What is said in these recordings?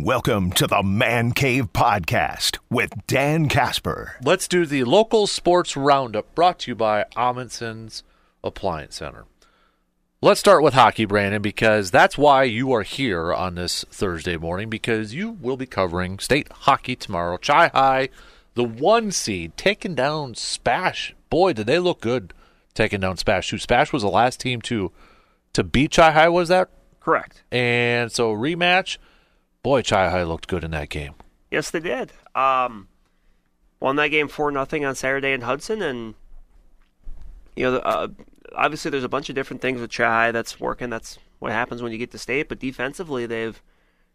Welcome to the Man Cave Podcast with Dan Casper. Let's do the local sports roundup brought to you by Amundsen's Appliance Center. Let's start with hockey, Brandon, because that's why you are here on this Thursday morning, because you will be covering state hockey tomorrow. Chi High, the one seed, taking down Spash. Boy, did they look good taking down Spash. Who Spash was the last team to to beat Chi High, was that? Correct. And so rematch. Boy, Chi High looked good in that game. Yes, they did. Um, won that game four nothing on Saturday in Hudson, and you know, uh, obviously there's a bunch of different things with Chi that's working. That's what happens when you get to state. But defensively, they've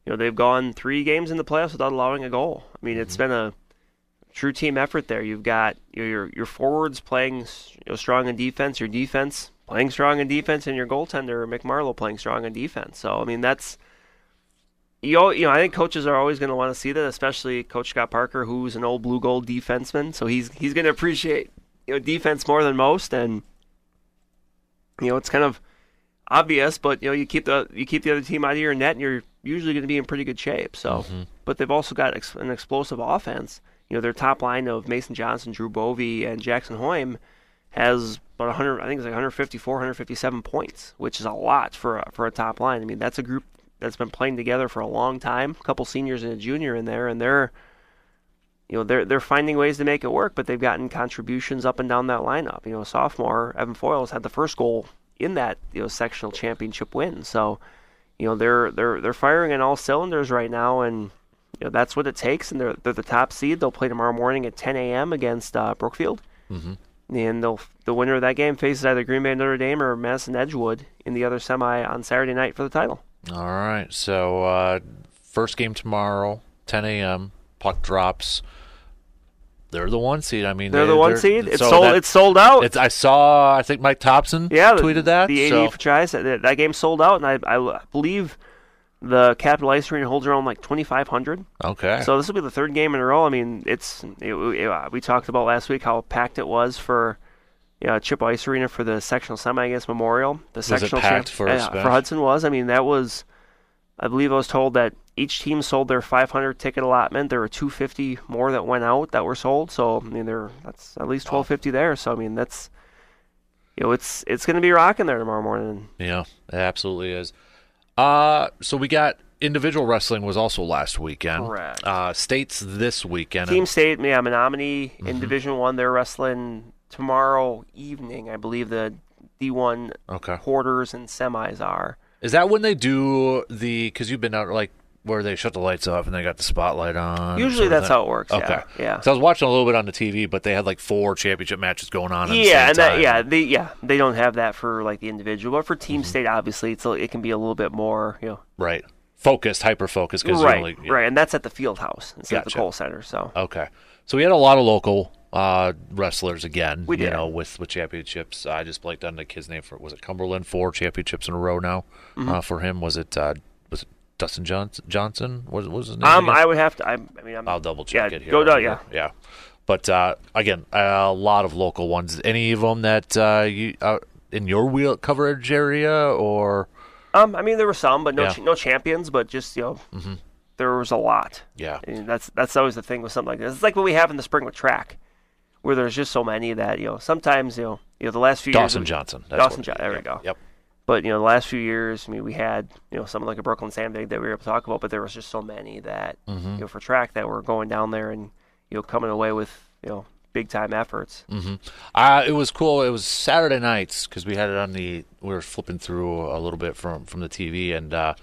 you know they've gone three games in the playoffs without allowing a goal. I mean, it's been a true team effort there. You've got your your, your forwards playing you know, strong in defense, your defense playing strong in defense, and your goaltender McMarlowe playing strong in defense. So I mean that's you know, you know, I think coaches are always going to want to see that, especially Coach Scott Parker, who's an old Blugold defenseman. So he's he's going to appreciate you know defense more than most, and you know it's kind of obvious, but you know you keep the you keep the other team out of your net, and you're usually going to be in pretty good shape. So, mm-hmm. but they've also got ex- an explosive offense. You know, their top line of Mason Johnson, Drew Bovey, and Jackson Hoyme has about 100, I think it's like 154, 157 points, which is a lot for a, for a top line. I mean, that's a group that's been playing together for a long time. A couple seniors and a junior in there, and they're you know they're they're finding ways to make it work, but they've gotten contributions up and down that lineup. You know, sophomore Evan Foyles had the first goal in that you know sectional championship win. So, you know they're they're they're firing on all cylinders right now, and you know that's what it takes. And they're they're the top seed. They'll play tomorrow morning at 10 a.m. against uh, Brookfield, Mhm. and they'll the winner of that game faces either Green Bay Notre Dame or Madison Edgewood in the other semi on Saturday night for the title. All right. So uh, first game tomorrow, 10 a.m. Puck drops. They're the one seed. I mean, They're they- the one they're- seed. It's so sold. that- it's sold out. it's, I saw. I think Mike Thompson Yeah, tweeted that. The AD so, said that, that game sold out, and I, I believe the Capitol Ice Arena holds around like 2,500. okay. So this will be the third game in a row. I mean, it's it, it, uh, we talked about last week how packed it was for know, Chip Ice Arena for the sectional semi against Memorial. The it sectional packed for Smash? for Hudson was. I mean, that was. I believe I was told that each team sold their 500 ticket allotment. There were 250 more that went out that were sold. So I mean, there that's at least 1250 there. So I mean, that's you know, it's it's going to be rocking there tomorrow morning. yeah, it absolutely is. Uh, so we got individual wrestling was also last weekend. Correct. Uh, states this weekend. Team State, yeah, Menomonie Mm-hmm. in Division One. They're wrestling tomorrow evening. I believe the D1 Okay. quarters and semis are. Is that when they do the? Because you've been out like where they shut the lights off and they got the spotlight on. Usually that's how it works. Okay. Yeah. Yeah. So I was watching a little bit on the TV, but they had like four championship matches going on. At the yeah, and that yeah, they yeah they don't have that for like the individual, but for Team Mm-hmm. State, obviously, it's a, it can be a little bit more you know. Right. Focused, hyper focused. Because Right, only, right, and that's at the field house instead of Gotcha. the Kohl Center. So Okay. So we had a lot of local uh, wrestlers again. We You did. know, with with championships. I just blanked on the kid's name for was it Cumberland? Four championships in a row now. Mm-hmm. Uh, for him, was it uh, was it Dustin Johnson? Johnson? What was his name? um, again? I would have to. I, I mean, I'm, I'll double check yeah, it here. Go down, yeah. Yeah. But uh, again, a lot of local ones. Any of them that uh, you uh, in your wheel coverage area or Um, I mean, there were some, but no Yeah. Mm-hmm. ch- no champions, but just you know, there was a lot. yeah, I mean, that's that's always the thing with something like this. It's like what we have in the spring with track, where there's just so many that you know. Sometimes you know, you know, the last few Dawson years, Johnson. That's Dawson Johnson, there we go. Yep. But you know, the last few years, I mean, we had you know someone like a Brooklyn Sandvig that we were able to talk about, but there was just so many that Mm-hmm. you know for track that were going down there and you know coming away with you know big time efforts. Uh, it was cool. It was Saturday nights because we had it on the. We were flipping through a little bit from from the TV, and uh,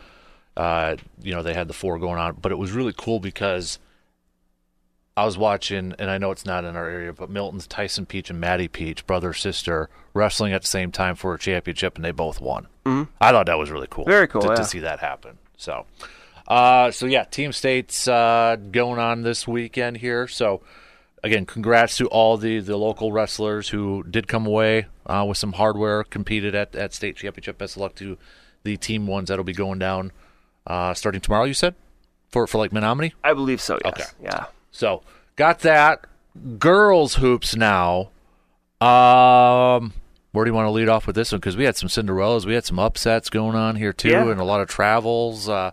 uh, you know they had the four going on. But it was really cool because I was watching, and I know it's not in our area, but Milton's Tyson Peach and Maddie Peach, brother sister, wrestling at the same time for a championship, and they both won. Mm-hmm. I thought that was really cool. Very cool, to, to see that happen. So, uh, so yeah, Team States uh, going on this weekend here. So, again, congrats to all the, the local wrestlers who did come away uh, with some hardware, competed at, at state championship. Best of luck to the team ones that'll be going down uh, starting tomorrow. You said for for like Menomonie. I believe so. Yes. Okay. Yeah. So got that. Girls hoops now. Um, where do you want to lead off with this one? Because we had some Cinderellas, we had some upsets going on here too, Yeah. and a lot of travels. Uh,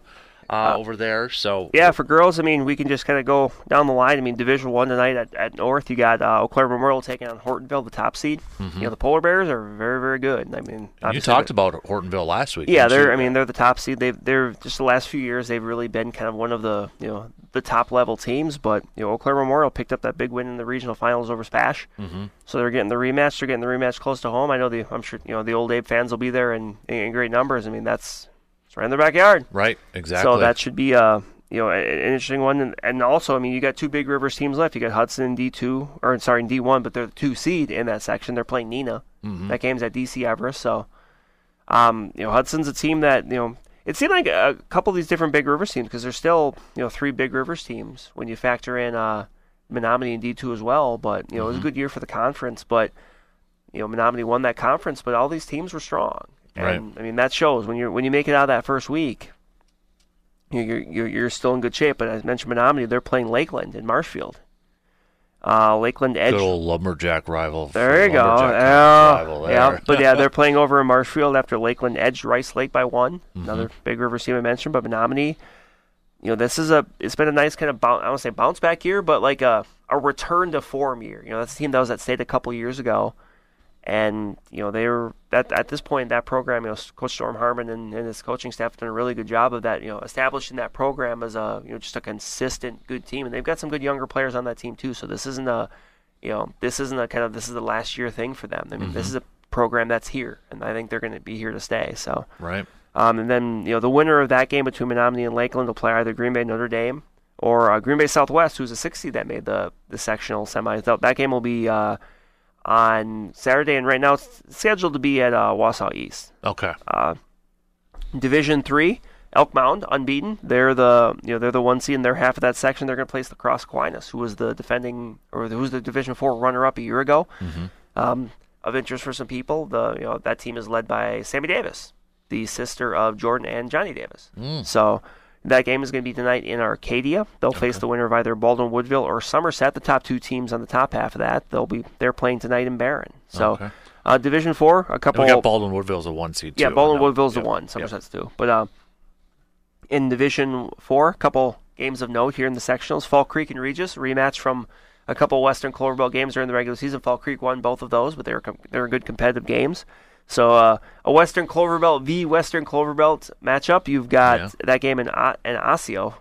uh, over there. So Yeah, for girls, I mean, we can just kind of go down the line. I mean, Division One tonight at, at North, you got uh, Eau Claire Memorial taking on Hortonville, the top seed. You know, the Polar Bears are very, very good. I mean, Mm-hmm. you talked about Hortonville last week. Yeah, they're. you? I mean, they're the top seed. They've. They're just the last few years. They've really been kind of one of the you know the top level teams. But you know, Eau Claire Memorial picked up that big win in the regional finals over Spash. Mm-hmm. So they're getting the rematch. They're getting the rematch close to home. I know the. I'm sure you know the old Abe fans will be there in, in great numbers. I mean, that's in their backyard. right. Exactly. So that should be a you know an interesting one, and, and also I mean you got two Big Rivers teams left. You got Hudson in D two or sorry in D one, but they're the two seed in that section. They're playing Neenah. That game's at DC Everest. So um, you know Hudson's a team that you know it seemed like a couple of these different Big Rivers teams because there's still you know three Big Rivers teams when you factor in uh, Menomonie in D two as well. But you know it was a good year for the conference, but you know Menomonie won that conference, but all these teams were strong. Right. I mean that shows when you are when you make it out of that first week you're, you're you're still in good shape. But as mentioned, Menomonie, they're playing Lakeland in Marshfield. Uh, Lakeland Edge. good old lumberjack rival. There you go. lumberjack Yeah, rival there. yeah. But yeah, they're playing over in Marshfield after Lakeland Edge Rice Lake by one. Mm-hmm. Another Big River team I mentioned, but Menomonie. You know, this is a. It's been a nice kind of bounce. I don't say bounce back year, but like a a return to form year. You know, that's a team that was at state a couple years ago, and you know they were at at this point that program. You know, Coach Storm Harmon and, and his coaching staff have done a really good job of that. You know, establishing that program as a you know just a consistent good team, and they've got some good younger players on that team too. So this isn't a you know, this isn't a kind of this is the last year thing for them. I mean, this is a program that's here, and I think they're going to be here to stay. So, Right. um, and then you know, the winner of that game between Menomonie and Lakeland will play either Green Bay Notre Dame or uh, Green Bay Southwest, who's a 60 that made the the sectional semis. That, that game will be uh, on Saturday, and right now it's scheduled to be at uh, Wausau East. Okay. Division three, Elk Mound, unbeaten. They're the you know they're the one seed in their half of that section. They're going to place La Crosse Aquinas, who was the defending or who was the Division four runner up a year ago. Um, of interest for some people, the you know that team is led by Sammy Davis, the sister of Jordan and Johnny Davis. So that game is going to be tonight in Arcadia. They'll face the winner of either Baldwin Woodville or Somerset, the top two teams on the top half of that. They'll be they're playing tonight in Barron. So Okay. uh, Division four, a And couple. we got Baldwin Woodville as a one seed. Too, Yeah, Baldwin. Woodville's Yep. one, Yep. Somerset's two. But uh, in Division Four, a couple games of note here in the sectionals. Fall Creek and Regis rematch from a couple Western Clover Belt games during the regular season. Fall Creek won both of those, but they were com- they were good competitive games. So uh, a Western Clover Belt v Western Clover Belt matchup. You've got Yeah. that game in o- in Osseo,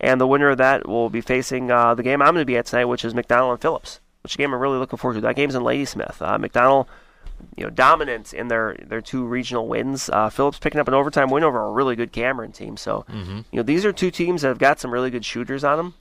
and the winner of that will be facing uh, the game I'm going to be at tonight, which is McDonell and Phillips. Which game I'm really looking forward to. That game's in Ladysmith. Uh, McDonell you know, dominant in their their two regional wins. Uh, Phillips picking up an overtime win over a really good Cameron team. So, you know, these are two teams that have got some really good shooters on them.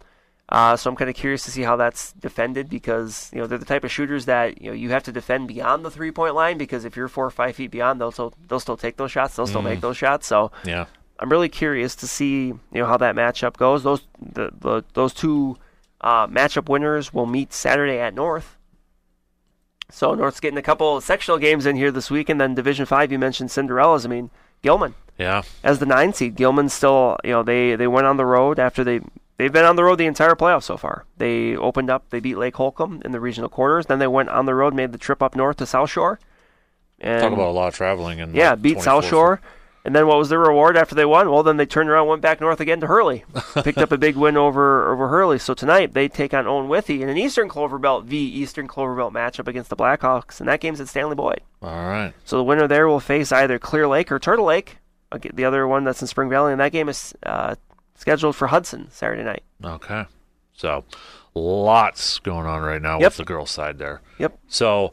Uh, so I'm kind of curious to see how that's defended because you know they're the type of shooters that you know you have to defend beyond the three point line because if you're four or five feet beyond, they'll still they'll still take those shots. They'll still make those shots. So Yeah. I'm really curious to see you know how that matchup goes. Those the, the those two uh, matchup winners will meet Saturday at North. So North's getting a couple of sectional games in here this week, and then Division Five. You mentioned Cinderellas. I mean Gilman Yeah. as the nine seed. Gilman still you know they they went on the road after they. They've been on the road the entire playoff so far. They opened up, they beat Lake Holcombe in the regional quarters. Then they went on the road, made the trip up north to South Shore. And Talk about a lot of traveling and yeah, beat South Shore. And then what was their reward after they won? Well, then they turned around, went back north again to Hurley, picked up a big win over over Hurley. So tonight they take on Owen Withee in an Eastern Clover Belt v Eastern Clover Belt matchup against the Blackhawks, and that game's at Stanley Boyd. All right. So the winner there will face either Clear Lake or Turtle Lake, the other one that's in Spring Valley, and that game is uh, scheduled for Hudson Saturday night. Okay. So lots going on right now Yep. with the girls' side there. Yep. So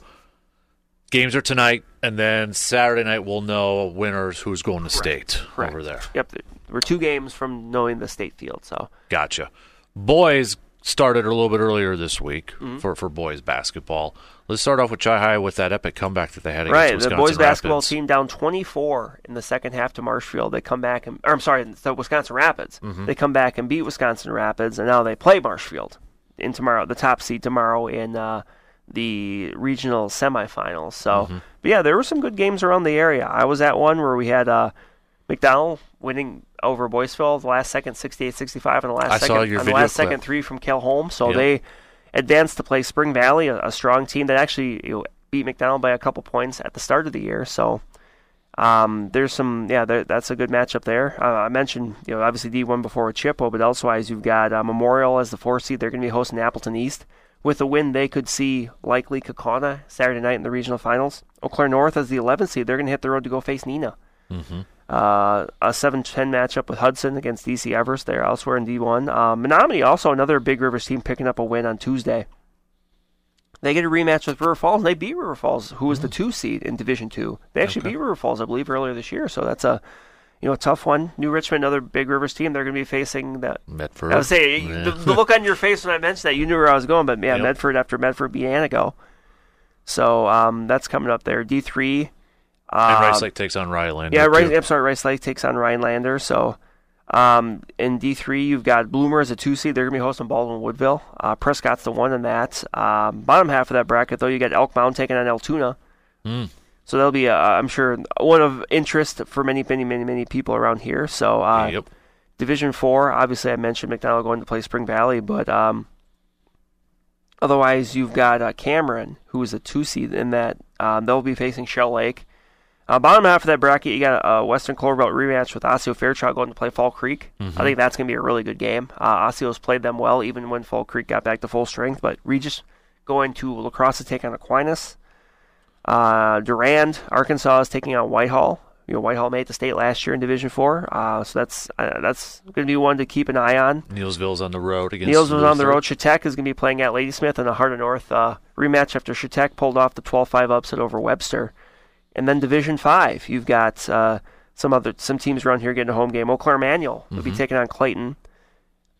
games are tonight, and then Saturday night we'll know winners who's going to state Correct. over there. Yep. We're two games from knowing the state field. So Gotcha. Boys started a little bit earlier this week Mm-hmm. for, for boys basketball. Let's start off with Chi High with that epic comeback that they had against Right, the boys basketball Rapids. team down 24 in the second half to Marshfield. They come back and, or I'm sorry, the Wisconsin Rapids. Mm-hmm. They come back and beat Wisconsin Rapids, and now they play Marshfield in tomorrow, the top seed tomorrow in uh, the regional semifinals. So, Mm-hmm. but yeah, there were some good games around the area. I was at one where we had uh, McDonell winning over Boyceville the last second, 68-65 on the last I second, saw your on the last clip. second three from Kel Holmes. So Yep. they advanced to play Spring Valley, a, a strong team that actually you know, beat McDonell by a couple points at the start of the year. So Um, there's some, yeah, there, that's a good matchup there. Uh, I mentioned, you know, obviously D1 before with Chippewa, but elsewise you've got uh, Memorial as the four seed. They're going to be hosting Appleton East. With a win, they could see likely Kaukauna Saturday night in the regional finals. Eau Claire North as the 11th seed. They're going to hit the road to go face Neenah. Mm-hmm. Uh, a 7-10 matchup with Hudson against DC Everest. They're elsewhere in D1. Uh, Menomonie also another Big Rivers team picking up a win on Tuesday. They get a rematch with River Falls, and they beat River Falls, who was the two seed in Division Two. They actually Okay. beat River Falls, I believe, earlier this year. So that's a you know a tough one. New Richmond, another Big Rivers team. They're going to be facing that. Medford. I would say Yeah. the, the look on your face when I mentioned that, you knew where I was going. But yeah, Yep. Medford after Medford beat Antigo. So um, that's coming up there. D three. And Uh, Rice Lake takes on Ryland. yeah, right. I'm sorry. Rice Lake takes on Rhinelander. So, um, in D3, you've got Bloomer as a two seed. They're gonna be hosting Baldwin Woodville. Uh, Prescott's the one in that. Um, bottom half of that bracket, though, you got Elk Mound taking on Altoona. Mm. So that'll be, uh, I'm sure, one of interest for many, many, many, many people around here. So, uh, yep. Division Four, obviously, I mentioned McDonell going to play Spring Valley, but um, otherwise, you've got uh, Cameron, who is a two seed in that. Um, they'll be facing Shell Lake. Uh, bottom half of that bracket, you got a Western Cloverbelt rematch with Osseo Fairchild going to play Fall Creek. I think that's going to be a really good game. Uh, Osseo's played them well, even when Fall Creek got back to full strength. But Regis going to La Crosse to take on Aquinas. Uh, Durand, Arkansaw is taking on Whitehall. You know, Whitehall made the state last year in Division Four, uh, so that's uh, that's going to be one to keep an eye on. Neillsville's on the road against. Niels was on the road. Chetek is going to be playing at Ladysmith in the Heart of North uh, rematch after Chetek pulled off the 12-5 upset over Webster. And then Division Five, you've got uh, some other some teams around here getting a home game. Eau Claire Manual will be taking on Clayton.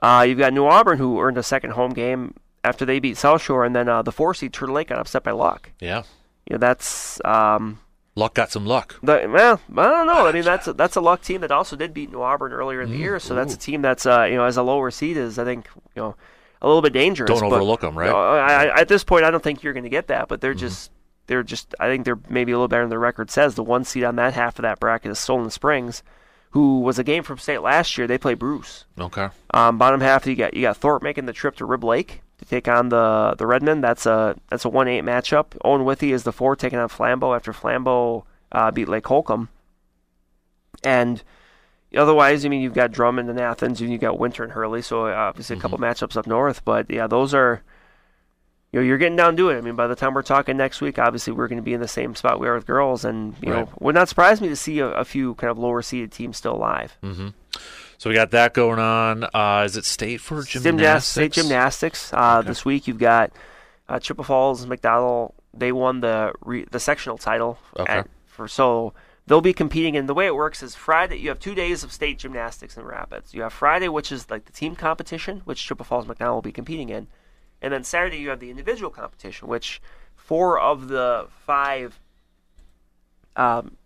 Uh, you've got New Auburn who earned a second home game after they beat South Shore, and then uh, the four seed Turtle Lake got upset by Luck. Yeah. You know that's um, Luck got some luck. the, well, I don't know. I mean, that's a, that's a luck team that also did beat New Auburn earlier in the year. So that's a team that's uh, you know as a lower seed is I think you know a little bit dangerous. Don't but, them, right? you know, I, I, at this point, I don't think you're going to get that. But they're just they're just I think they're maybe a little better than their record says. The one seed on that half of that bracket is Solon Springs, who was a game from state last year. They play Bruce. Okay. Um, bottom half, you got you got Thorpe making the trip to Rib Lake to take on the the Redmen. That's a that's a one eight matchup. Owen Withee is the four taking on Flambeau after Flambeau uh, beat Lake Holcombe. And otherwise, I mean, you've got Drummond and Athens, and you've got Winter and Hurley. So uh, obviously, a couple matchups up north. But yeah, those are. You know, you're getting down to it. I mean, by the time we're talking next week, obviously we're going to be in the same spot we are with girls, and you know, would not surprise me to see a, a few kind of lower seeded teams still alive. So we got that going on. Uh, is it state for Gymnas- gymnastics? state gymnastics. Uh, This week you've got uh, Chippewa Falls, McDonell. They won the re- the sectional title. Okay. at- for so they'll be competing. And the way it works is Friday. You have two days of state gymnastics in Rapids. You have Friday, which is like the team competition, which Chippewa Falls McDonell will be competing in, and then Saturday you have the individual competition, which four of the five um,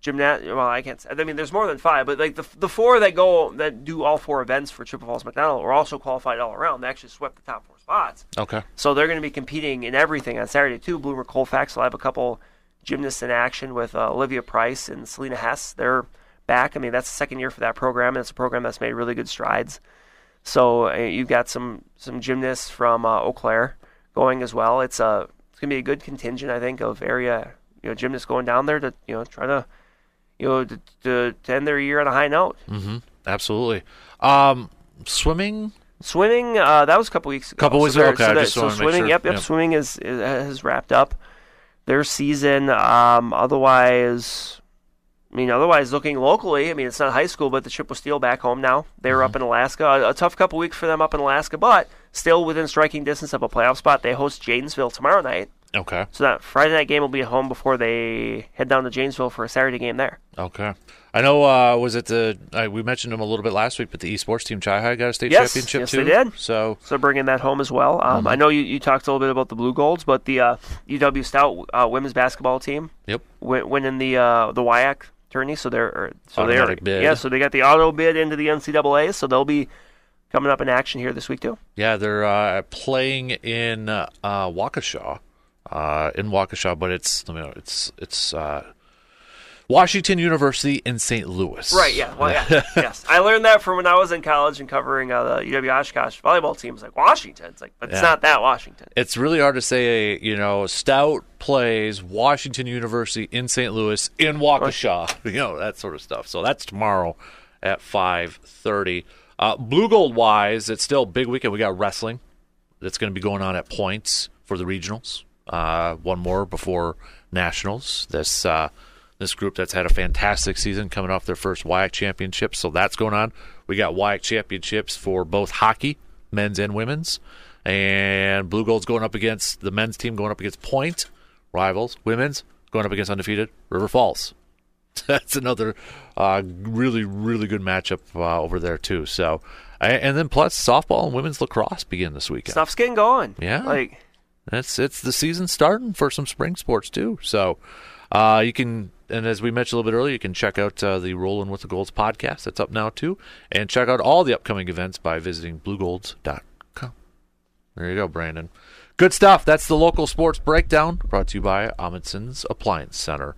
gymnast. Well, I can't. Say, I mean, there's more than five, but like the the four that go that do all four events for Chippewa Falls McDonell are also qualified all around. They actually swept the top four spots, Okay. so they're going to be competing in everything on Saturday too. Bloomer Colfax will have a couple gymnasts in action with uh, Olivia Price and Selena Hess. They're back. I mean, that's the second year for that program, and it's a program that's made really good strides. So uh, you've got some some gymnasts from uh, Eau Claire going as well. It's a it's gonna be a good contingent, I think, of area you know gymnasts going down there to you know try to you know to, to, to end their year on a high note. Mm-hmm. Absolutely. Um, swimming. Swimming, uh, that was a couple weeks ago. Couple weeks ago, okay, that- just so make swimming, sure. yep, yep. Yep. Swimming is, is has wrapped up their season. Um, otherwise, I mean, otherwise looking locally, I mean, it's not high school, but the Chippewa Steel back home now. They were Mm-hmm. up in Alaska. A, a tough couple weeks for them up in Alaska, but still within striking distance of a playoff spot. They host Janesville tomorrow night. Okay. So that Friday night game will be at home before they head down to Janesville for a Saturday game there. Okay. I know. Uh, was it the? Uh, we mentioned them a little bit last week, but the esports team Chi High got a state Yes, championship yes, too. they did. So So bringing that home as well. Um, Mm-hmm. I know you, you talked a little bit about the Blugolds, but the uh, UW Stout uh, women's basketball team yep. win, winning the uh, the WIAC tourney. So they're or- so they're bid. yeah. So they got the auto bid into the NCAA. So they'll be coming up in action here this week too. Yeah, they're uh, playing in uh, Waukesha, uh, in Waukesha, but it's you know, it's it's uh, Washington University in St. Louis. Right. Yeah. Well, yeah. yes. I learned that from when I was in college and covering uh, the UW Oshkosh volleyball team. It's like Washington. It's like, but it's Yeah. not that Washington. It's really hard to say, you know, Stout plays Washington University in St. Louis in Waukesha, you know, that sort of stuff. So that's tomorrow at 5:30. Uh, Blugold wise, it's still a big weekend. We got wrestling that's going to be going on at points for the regionals. Uh, one more before nationals. This uh, this group that's had a fantastic season coming off their first WIAC championship. So that's going on. We got WIAC championships for both hockey, men's and women's. And Blugold's going up against the men's team going up against Point rivals. Women's going up against undefeated River Falls. That's another uh, really, really good matchup uh, over there too. So, and, then plus softball and women's lacrosse begin this weekend. Stuff's getting going. Yeah. Like, It's it's the season starting for some spring sports too. So uh, you can, and as we mentioned a little bit earlier, you can check out uh, the Rolling with the Golds podcast. That's up now too, and check out all the upcoming events by visiting blugolds.com. There you go, Brandon. Good stuff. That's the local sports breakdown brought to you by Amundsen's Appliance Center.